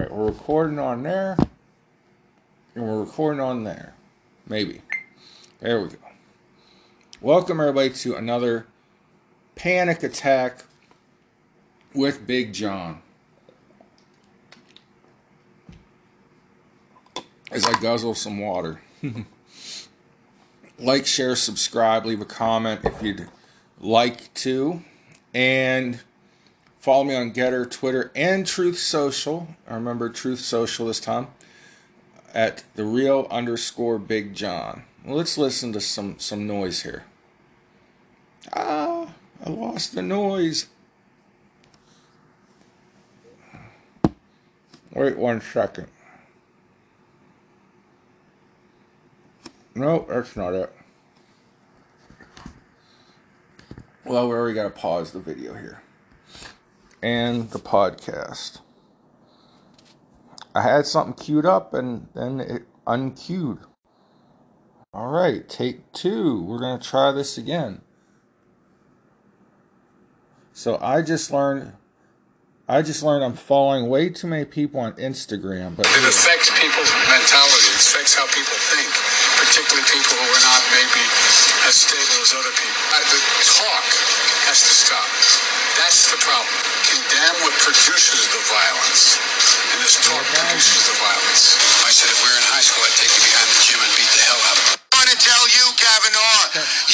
right, we're recording on there, and we're recording on there. Maybe. There we go. Welcome, everybody, to another panic attack with Big John. As I guzzle some water. like, share, subscribe, leave a comment if you'd like to. And follow me on Gettr, Twitter, and Truth Social. I remember Truth Social this time at the real underscore Big John. Well, let's listen to some some noise here. Ah, I lost the noise. Wait one second. No, that's not it. Well, we already got to pause the video here and the podcast. I had something queued up and then it unqueued. All right, take two. We're going to try this again. So I just learned I just learned I'm following way too many people on Instagram, but it affects people's mentality. It affects how people think, particularly people who are not maybe as stable as other people. The talk has to stop. That's the problem. Condemn what produces the violence, and this talk produces the violence. I said if we were in high school, I'd take you behind the gym and beat the hell out of you. I want to tell you, Kavanaugh,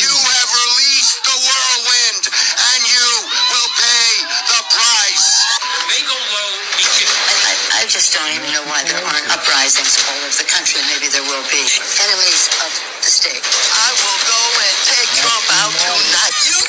you have released the whirlwind, and you will pay the price. They go low. I, I just don't even know why there aren't uprisings all over the country. Maybe there will be. Enemies of the state. I will go and take Trump out tonight. You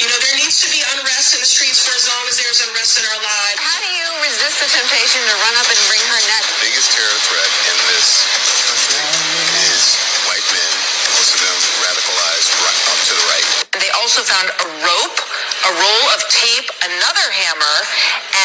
You know, there needs to be unrest in the streets for as long as there's unrest in our lives. How do you resist the temptation to run up and wring her neck? The biggest terror threat in this country is white men, most of them radicalized right up to the right. They also found a rope, a roll of tape, another hammer,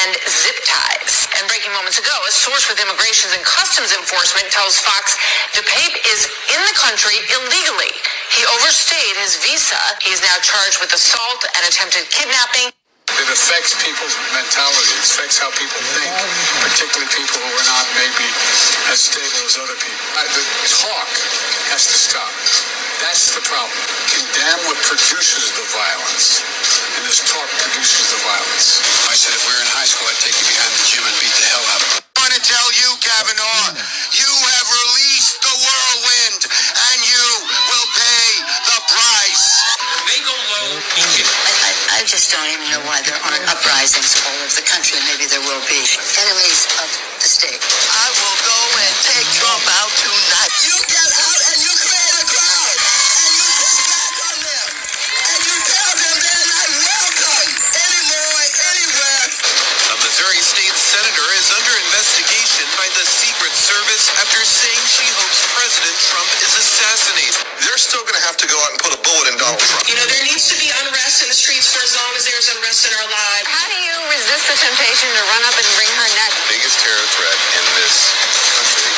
and zip ties. And breaking moments ago, a source with Immigrations and Customs Enforcement tells Fox DePape is in the country illegally. He overstayed his visa. He is now charged with assault and attempted kidnapping. It affects people's mentality. It affects how people think, particularly people who are not maybe as stable as other people. Uh, The talk has to stop. That's the problem. Condemn what produces the violence, and this talk produces the violence. Be. Enemies of the state. The temptation to run up and wring her neck? The biggest terror threat in this country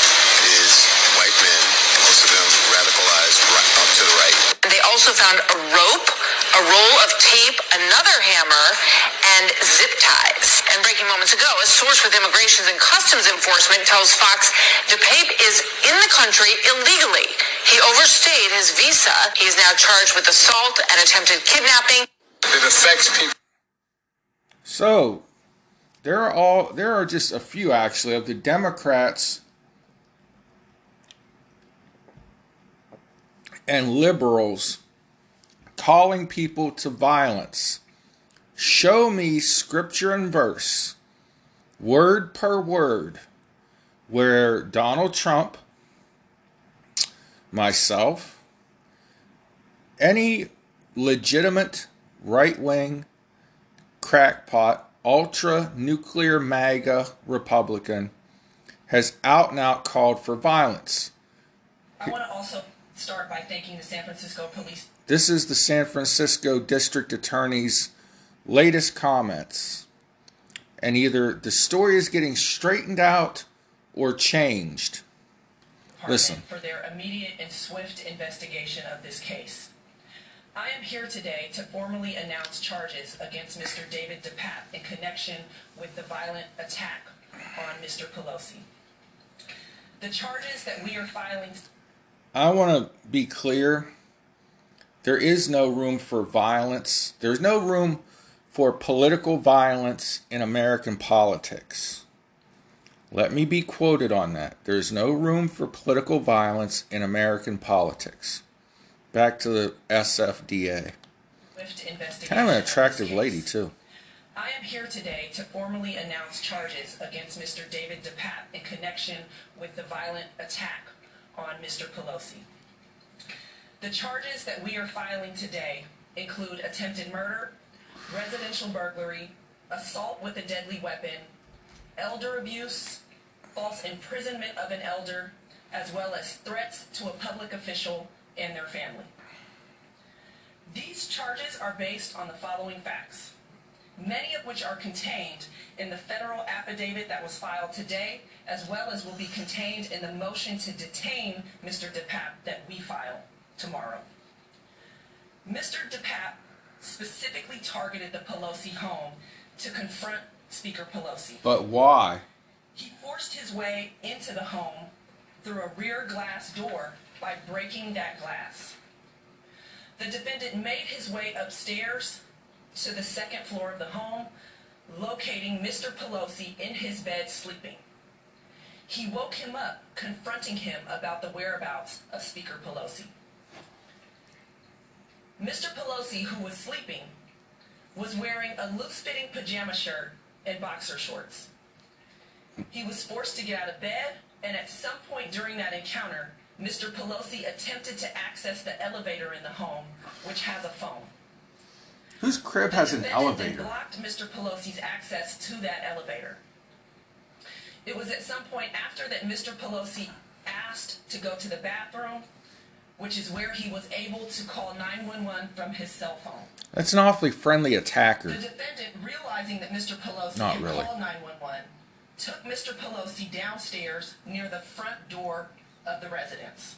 is white men, most of them radicalized right up to the right. They also found a rope, a roll of tape, another hammer, and zip ties. And breaking moments ago, a source with Immigration and Customs Enforcement tells Fox DePape is in the country illegally. He overstayed his visa. He is now charged with assault and attempted kidnapping. It affects people. So there are all there are just a few actually of the Democrats and liberals calling people to violence. Show me scripture and verse, word per word, where Donald Trump, myself, any legitimate right wing crackpot, ultra nuclear MAGA Republican has out and out called for violence. I want to also start by thanking the San Francisco Police This is the San Francisco District Attorney's latest comments. And either the story is getting straightened out or changed. Listen. For their immediate and swift investigation of this case. I am here today to formally announce charges against Mr. David DePape in connection with the violent attack on Mr. Pelosi. The charges that we are filing I want to be clear. There is no room for violence. There's no room for political violence in American politics. Let me be quoted on that. There's no room for political violence in American politics. Back to the SFDA. Kind of an attractive lady, too. I am here today to formally announce charges against Mr. David DePape in connection with the violent attack on Mr. Pelosi. The charges that we are filing today include attempted murder, residential burglary, assault with a deadly weapon, elder abuse, false imprisonment of an elder, as well as threats to a public official and their family. These charges are based on the following facts many of which are contained in the federal affidavit that was filed today, as well as will be contained in the motion to detain Mr. DePape that we file tomorrow. Mr. DePape specifically targeted the Pelosi home to confront Speaker Pelosi. But why? He forced his way into the home through a rear glass door by breaking that glass. The defendant made his way upstairs to the second floor of the home, locating Mr. Pelosi in his bed sleeping. He woke him up, confronting him about the whereabouts of Speaker Pelosi. Mr. Pelosi, who was sleeping, was wearing a loose fitting pajama shirt and boxer shorts. He was forced to get out of bed, and at some point during that encounter, Mr. Pelosi attempted to access the elevator in the home, which has a phone. Whose crib has an elevator? blocked Mr. Pelosi's access to that elevator. It was at some point after that Mr. Pelosi asked to go to the bathroom, which is where he was able to call 911 from his cell phone. That's an awfully friendly attacker. The defendant, realizing that Mr. Pelosi Not had really. called 911, took Mr. Pelosi downstairs near the front door of the residence.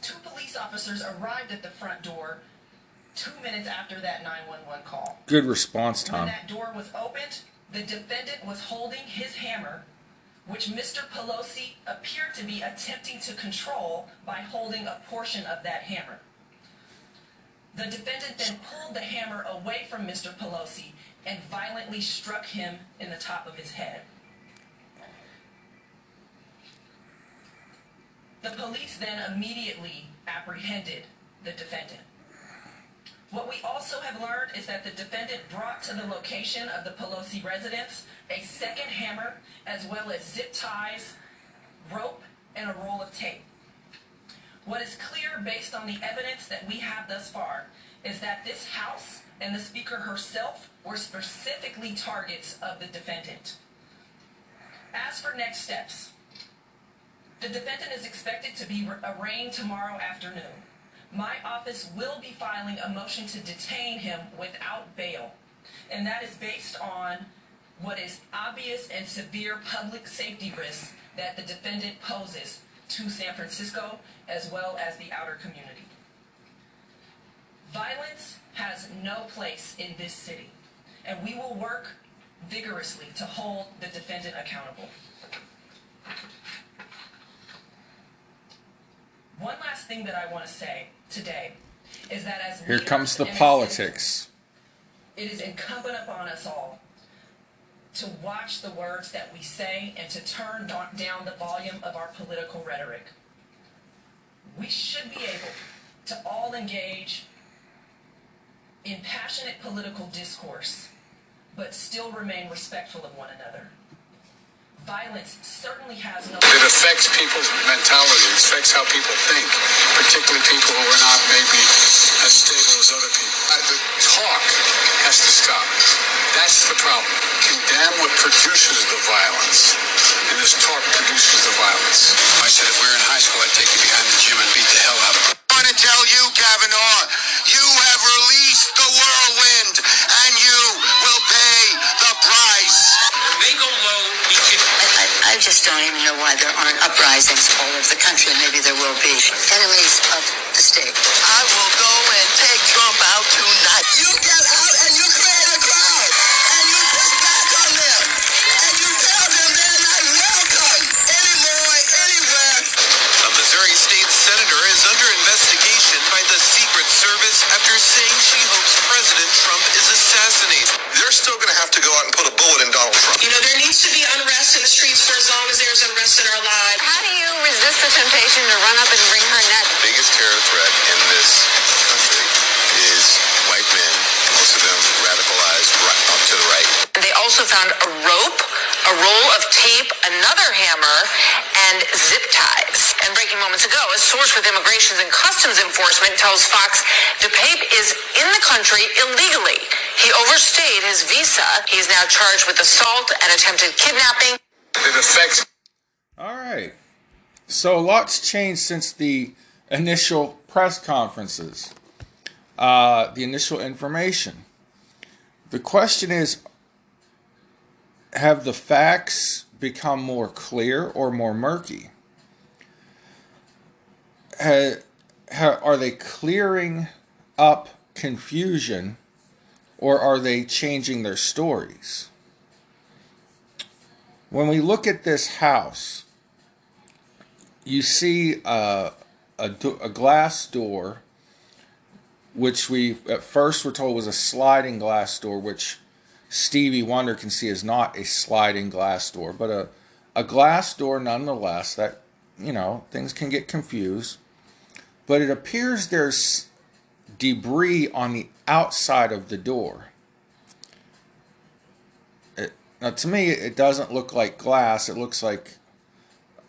Two police officers arrived at the front door two minutes after that 911 call. Good response time. When that door was opened, the defendant was holding his hammer, which Mr. Pelosi appeared to be attempting to control by holding a portion of that hammer. The defendant then pulled the hammer away from Mr. Pelosi and violently struck him in the top of his head. The police then immediately apprehended the defendant. What we also have learned is that the defendant brought to the location of the Pelosi residence a second hammer, as well as zip ties, rope, and a roll of tape. What is clear based on the evidence that we have thus far is that this house and the speaker herself were specifically targets of the defendant. As for next steps, the defendant is expected to be arraigned tomorrow afternoon. My office will be filing a motion to detain him without bail, and that is based on what is obvious and severe public safety risks that the defendant poses to San Francisco as well as the outer community. Violence has no place in this city, and we will work vigorously to hold the defendant accountable. One last thing that I want to say today is that as Here comes the politics. it is incumbent upon us all to watch the words that we say and to turn down the volume of our political rhetoric. We should be able to all engage in passionate political discourse, but still remain respectful of one another. Violence certainly has no. It affects people's mentality. It affects how people think, particularly people who are not maybe as stable as other people. Uh, The talk has to stop. That's the problem. Condemn what produces the violence. And this talk produces the violence. I said if we were in high school, I'd take you behind the gym and beat the hell out of you. On going to tell you, Kavanaugh, you have released the whirlwind, all over the country. Maybe there will be enemies of the state. I will go and take Trump out tonight. You found a rope, a roll of tape, another hammer, and zip ties. And breaking moments ago, a source with Immigrations and Customs Enforcement tells Fox DePape is in the country illegally. He overstayed his visa. He is now charged with assault and attempted kidnapping. It affects All right. So lots changed since the initial press conferences, uh, the initial information. The question is have the facts become more clear or more murky? Are they clearing up confusion or are they changing their stories? When we look at this house, you see a, a, a glass door, which we at first were told was a sliding glass door, which Stevie Wonder can see is not a sliding glass door, but a, a glass door nonetheless. That, you know, things can get confused. But it appears there's debris on the outside of the door. It, now, to me, it doesn't look like glass. It looks like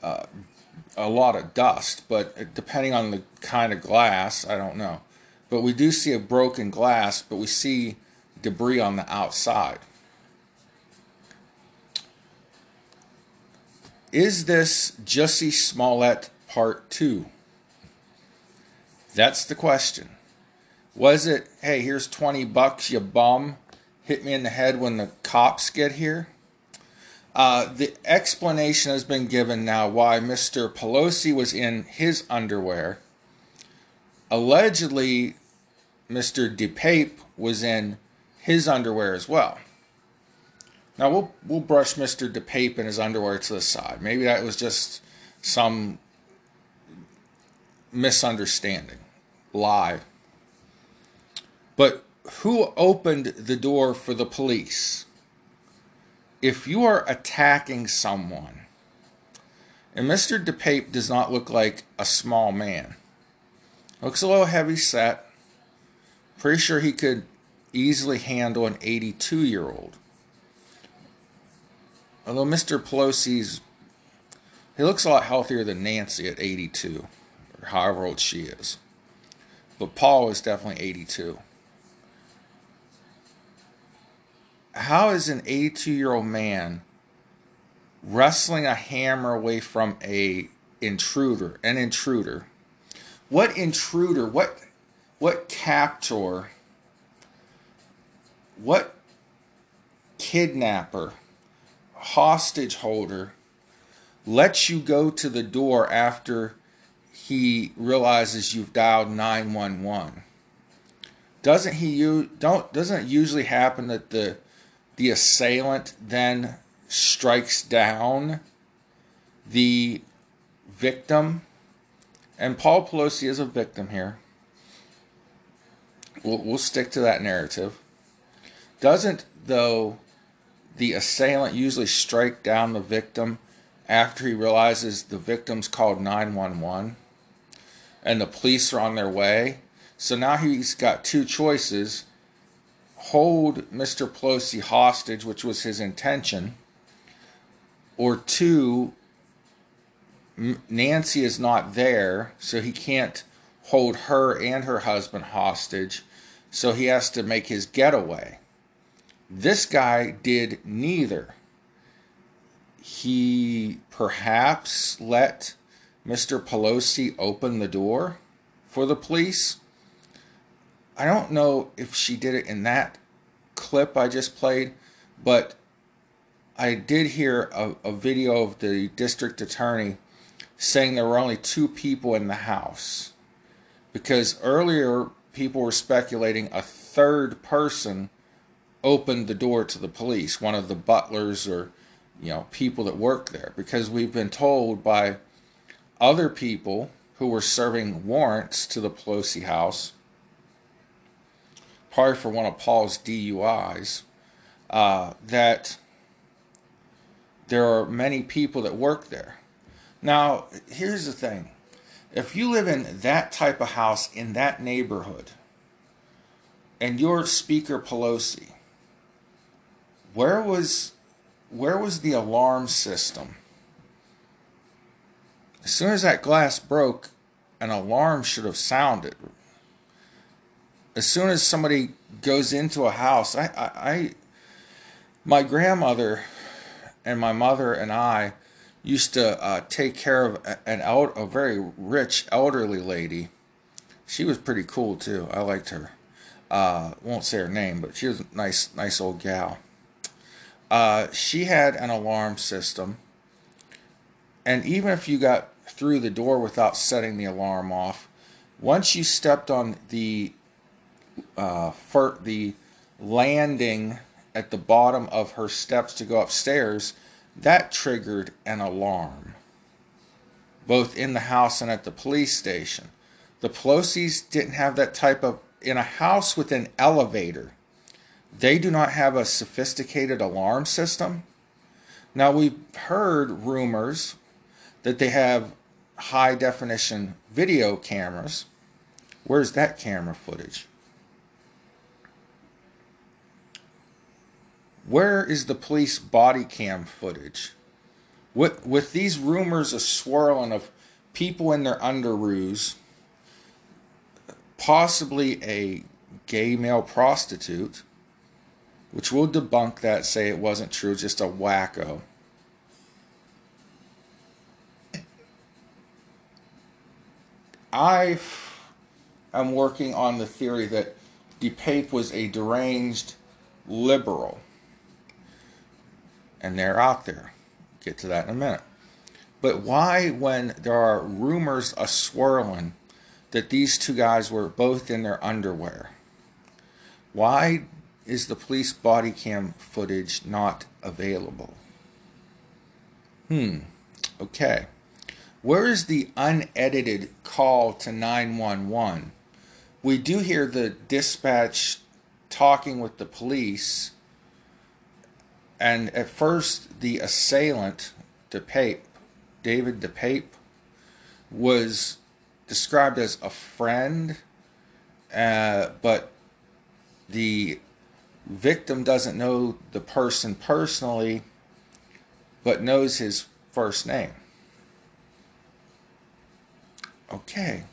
uh, a lot of dust, but depending on the kind of glass, I don't know. But we do see a broken glass, but we see debris on the outside. Is this Jussie Smollett Part 2? That's the question. Was it, hey, here's 20 bucks, you bum, hit me in the head when the cops get here? Uh, the explanation has been given now why Mr. Pelosi was in his underwear. Allegedly, Mr. DePape was in his underwear as well. Now we'll we'll brush Mr. DePape and his underwear to the side. Maybe that was just some misunderstanding, lie. But who opened the door for the police? If you are attacking someone, and Mr. DePape does not look like a small man, looks a little heavy set. Pretty sure he could easily handle an 82 year old. Although Mr. Pelosi's, he looks a lot healthier than Nancy at 82, or however old she is. But Paul is definitely 82. How is an 82 year old man wrestling a hammer away from a intruder, an intruder? What intruder, what what captor, what kidnapper, hostage holder lets you go to the door after he realizes you've dialed 911? Doesn't he you don't doesn't it usually happen that the the assailant then strikes down the victim? And Paul Pelosi is a victim here. We'll, we'll stick to that narrative. Doesn't, though, the assailant usually strike down the victim after he realizes the victim's called 911 and the police are on their way? So now he's got two choices hold Mr. Pelosi hostage, which was his intention, or two, Nancy is not there, so he can't hold her and her husband hostage, so he has to make his getaway. This guy did neither. He perhaps let Mr. Pelosi open the door for the police. I don't know if she did it in that clip I just played, but I did hear a, a video of the district attorney saying there were only two people in the house. Because earlier people were speculating a third person opened the door to the police, one of the butlers or you know people that work there because we've been told by other people who were serving warrants to the Pelosi house probably for one of Paul's DUIs uh, that there are many people that work there. Now, here's the thing. If you live in that type of house in that neighborhood and you're Speaker Pelosi, where was where was the alarm system? As soon as that glass broke, an alarm should have sounded. As soon as somebody goes into a house, I, I, I my grandmother and my mother and I used to uh, take care of an el- a very rich elderly lady. She was pretty cool too. I liked her. Uh, won't say her name, but she was a nice, nice old gal. Uh, she had an alarm system, and even if you got through the door without setting the alarm off, once you stepped on the uh, the landing at the bottom of her steps to go upstairs, that triggered an alarm, both in the house and at the police station. The Pelosi's didn't have that type of in a house with an elevator they do not have a sophisticated alarm system. Now, we've heard rumors that they have high definition video cameras. Where's that camera footage? Where is the police body cam footage? With, with these rumors of swirling of people in their underoos, possibly a gay male prostitute, which will debunk that, say it wasn't true, just a wacko. I am working on the theory that DePape was a deranged liberal. And they're out there. Get to that in a minute. But why, when there are rumors a swirling that these two guys were both in their underwear, why is the police body cam footage not available? Hmm, okay. Where is the unedited call to 911? We do hear the dispatch talking with the police, and at first, the assailant, DePape, David DePape, was described as a friend, uh, but the victim doesn't know the person personally, but knows his first name. Okay.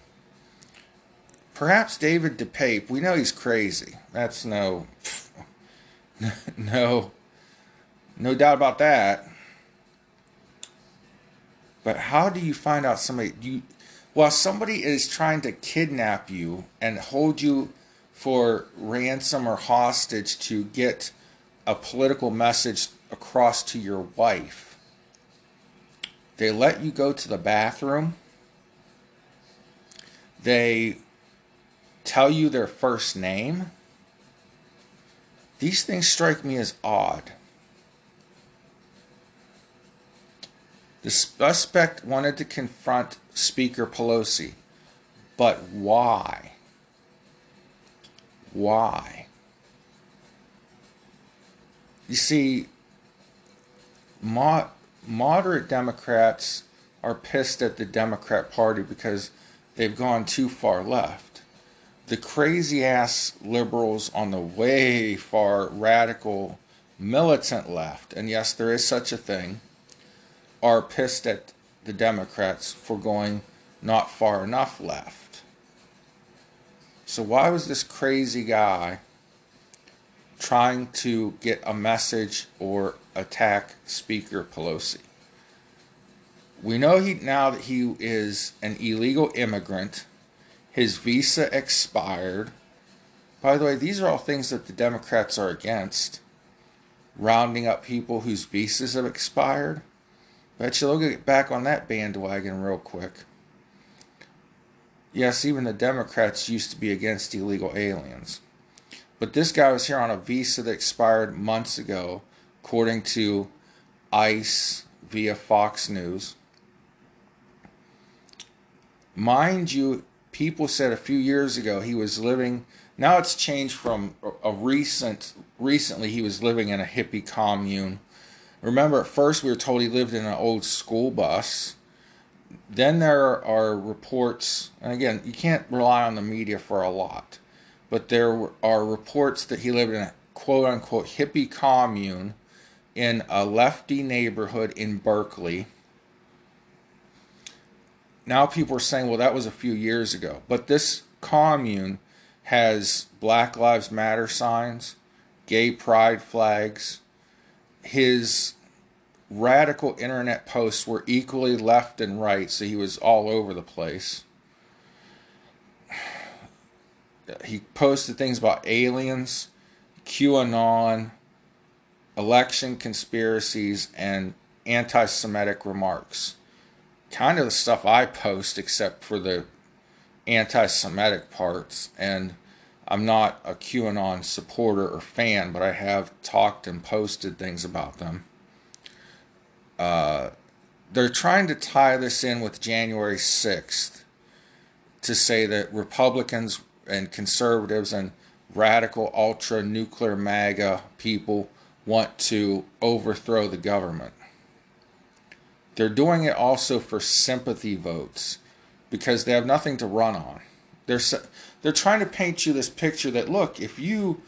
Perhaps David DePape, we know he's crazy. That's no, no, no doubt about that. But how do you find out somebody, you, while somebody is trying to kidnap you and hold you for ransom or hostage to get a political message across to your wife. They let you go to the bathroom. They tell you their first name. These things strike me as odd. The suspect wanted to confront Speaker Pelosi, but why? Why? You see, mo- moderate Democrats are pissed at the Democrat Party because they've gone too far left. The crazy ass liberals on the way far radical militant left, and yes, there is such a thing, are pissed at the Democrats for going not far enough left. So, why was this crazy guy trying to get a message or attack Speaker Pelosi? We know he now that he is an illegal immigrant. His visa expired. By the way, these are all things that the Democrats are against. Rounding up people whose visas have expired. Bet you they'll get back on that bandwagon real quick. Yes, even the Democrats used to be against illegal aliens. But this guy was here on a visa that expired months ago, according to ICE via Fox News. Mind you, people said a few years ago he was living now it's changed from a recent recently he was living in a hippie commune remember at first we were told he lived in an old school bus then there are reports and again you can't rely on the media for a lot but there are reports that he lived in a quote unquote hippie commune in a lefty neighborhood in berkeley now people are saying, well, that was a few years ago. But this commune has Black Lives Matter signs, gay pride flags. His radical internet posts were equally left and right, so he was all over the place. He posted things about aliens, QAnon, election conspiracies, and anti Semitic remarks kind of the stuff I post, except for the anti Semitic parts. And I'm not a QAnon supporter or fan, but I have talked and posted things about them. Uh, they're trying to tie this in with January 6th to say that Republicans and conservatives and radical ultra nuclear MAGA people want to overthrow the government. They're doing it also for sympathy votes because they have nothing to run on. They're they're trying to paint you this picture that look, if you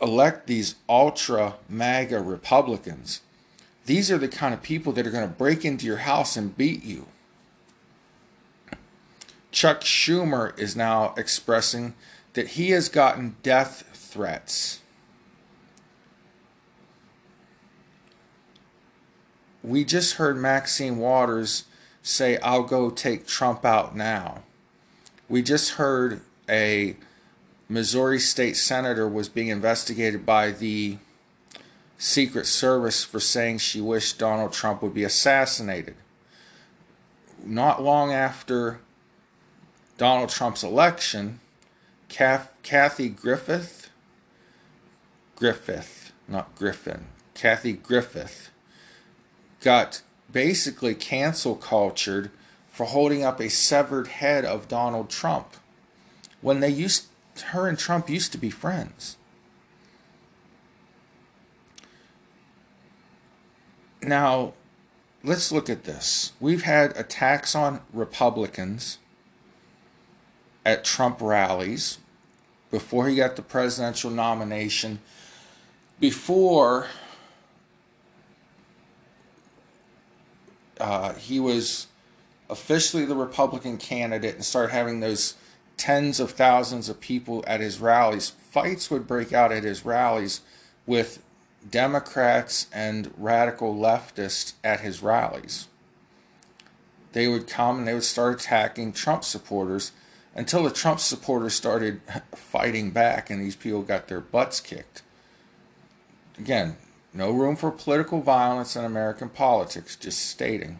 elect these ultra MAGA Republicans, these are the kind of people that are going to break into your house and beat you. Chuck Schumer is now expressing that he has gotten death threats we just heard Maxine Waters say, I'll go take Trump out now. We just heard a Missouri state senator was being investigated by the Secret Service for saying she wished Donald Trump would be assassinated. Not long after Donald Trump's election, Kathy Griffith, Griffith, not Griffin, Kathy Griffith, got basically cancel cultured for holding up a severed head of Donald Trump when they used her and Trump used to be friends. Now, let's look at this. We've had attacks on Republicans at Trump rallies before he got the presidential nomination, before uh, he was officially the Republican candidate and started having those tens of thousands of people at his rallies, fights would break out at his rallies with Democrats and radical leftists at his rallies. They would come and they would start attacking Trump supporters until the Trump supporters started fighting back and these people got their butts kicked. Again, no room for political violence in American politics, just stating.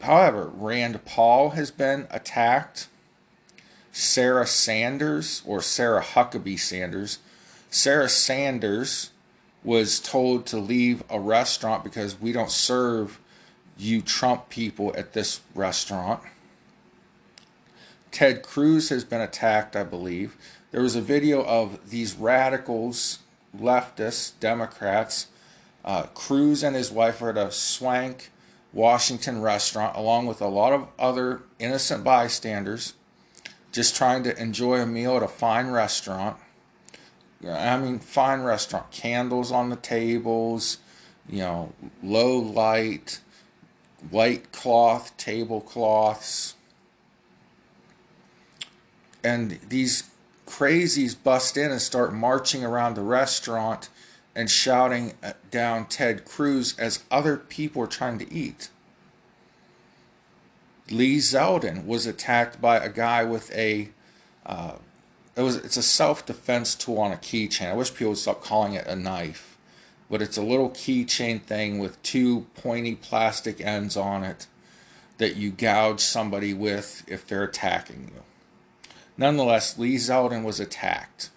However, Rand Paul has been attacked. Sarah Sanders, or Sarah Huckabee Sanders, Sarah Sanders was told to leave a restaurant because we don't serve you Trump people at this restaurant. Ted Cruz has been attacked, I believe. There was a video of these radicals leftists, Democrats. Uh, Cruz and his wife are at a swank Washington restaurant, along with a lot of other innocent bystanders, just trying to enjoy a meal at a fine restaurant. I mean, fine restaurant, candles on the tables, you know, low light, white cloth tablecloths. And these crazies bust in and start marching around the restaurant and shouting down Ted Cruz as other people are trying to eat. Lee Zeldin was attacked by a guy with a uh, it was it's a self-defense tool on a keychain. I wish people would stop calling it a knife, but it's a little keychain thing with two pointy plastic ends on it that you gouge somebody with if they're attacking you. Nonetheless, Lee Zeldin was attacked.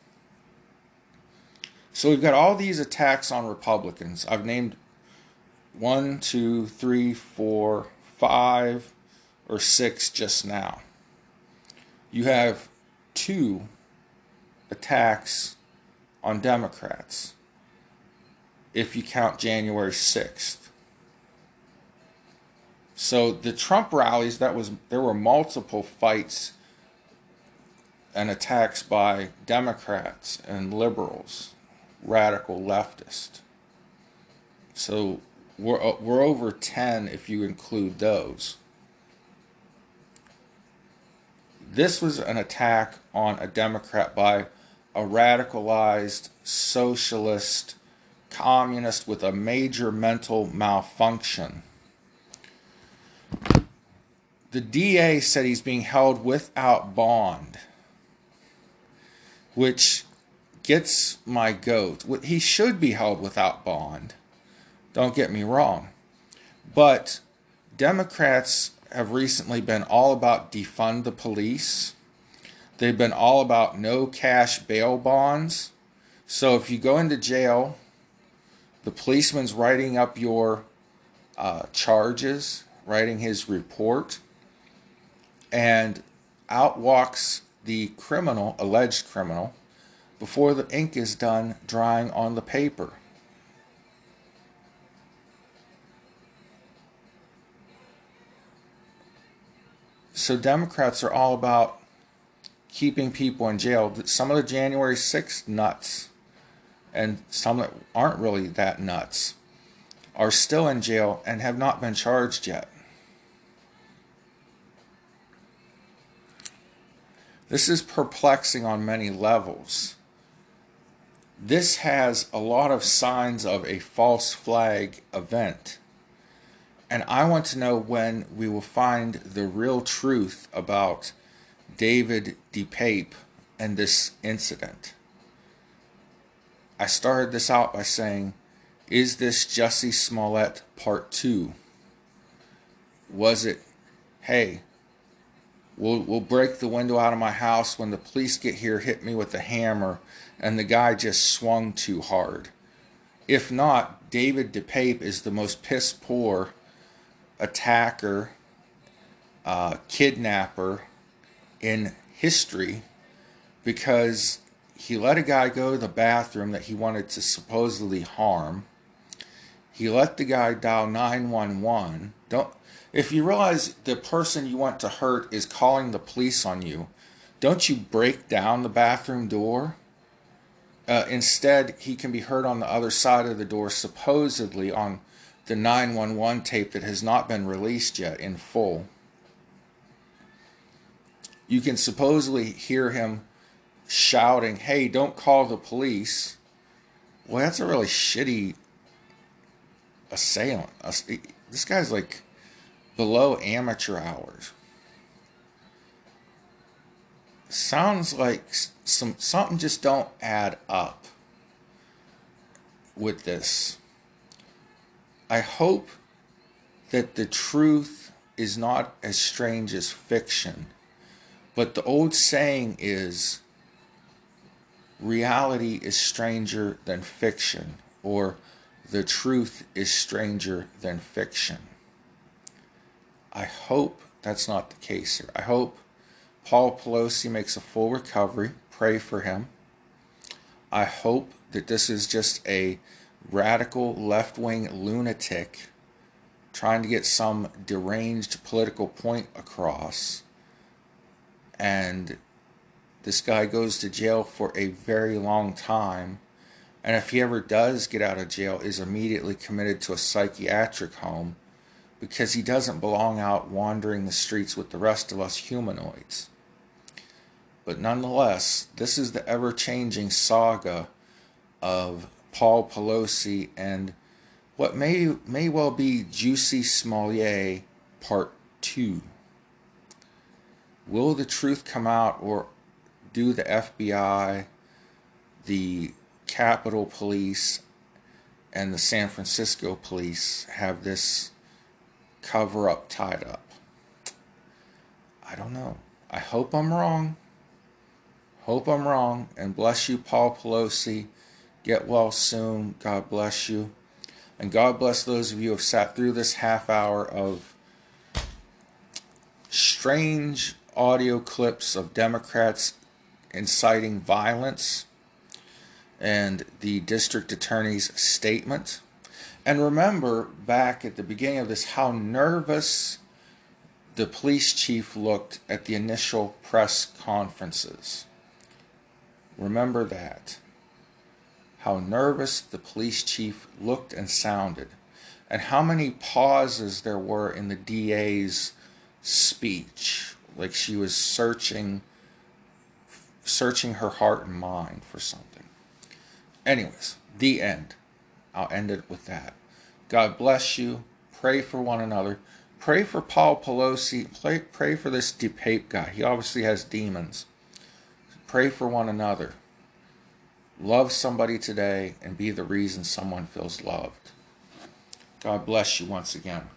So we've got all these attacks on Republicans. I've named one, two, three, four, five, or six just now. You have two attacks on Democrats if you count January 6th. So the Trump rallies that was there were multiple fights and attacks by Democrats and liberals, radical leftists. So we're uh, we're over 10 if you include those. This was an attack on a Democrat by a radicalized socialist communist with a major mental malfunction. The DA said he's being held without bond, which gets my goat. He should be held without bond. Don't get me wrong. But Democrats have recently been all about defund the police. They've been all about no cash bail bonds. So if you go into jail, the policeman's writing up your uh, charges, writing his report, and out walks the criminal, alleged criminal, before the ink is done drying on the paper. So Democrats are all about keeping people in jail. Some of the January 6th nuts and some that aren't really that nuts are still in jail and have not been charged yet. This is perplexing on many levels. This has a lot of signs of a false flag event. And I want to know when we will find the real truth about David DePape and this incident. I started this out by saying, Is this Jussie Smollett part two? Was it, hey, we'll, we'll break the window out of my house when the police get here, hit me with a hammer, and the guy just swung too hard? If not, David DePape is the most piss poor attacker, uh, kidnapper in history because he let a guy go to the bathroom that he wanted to supposedly harm. He let the guy dial 911. Don't if you realize the person you want to hurt is calling the police on you, don't you break down the bathroom door? Uh, instead, he can be heard on the other side of the door, supposedly on the 911 tape that has not been released yet in full. You can supposedly hear him shouting, Hey, don't call the police. Well, that's a really shitty assailant. This guy's like below amateur hours. Sounds like some something just don't add up with this. I hope that the truth is not as strange as fiction. But the old saying is reality is stranger than fiction, or the truth is stranger than fiction. I hope that's not the case here. I hope Paul Pelosi makes a full recovery. Pray for him. I hope that this is just a radical left wing lunatic trying to get some deranged political point across. And this guy goes to jail for a very long time. And if he ever does get out of jail, is immediately committed to a psychiatric home because he doesn't belong out wandering the streets with the rest of us humanoids. But nonetheless, this is the ever changing saga of Paul Pelosi and what may may well be Jussie Smollett Part Two. Will the truth come out, or do the FBI, the Capitol Police, and the San Francisco Police have this cover up tied up? I don't know. I hope I'm wrong. Hope I'm wrong. And bless you, Paul Pelosi. Get well soon. God bless you. And God bless those of you who have sat through this half hour of strange audio clips of Democrats inciting violence and the district attorney's statement. And remember back at the beginning of this how nervous the police chief looked at the initial press conferences. Remember that. How nervous the police chief looked and sounded, and how many pauses there were in the DA's speech, like she was searching searching her heart and mind for something. Anyways, the end. I'll end it with that. God bless you. Pray for one another. Pray for Paul Pelosi. Pray, pray for this DePape guy. He obviously has demons. Pray for one another. Love somebody today and be the reason someone feels loved. God bless you once again.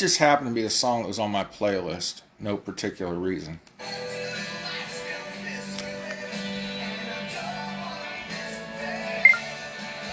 Just happened to be the song that was on my playlist. No particular reason.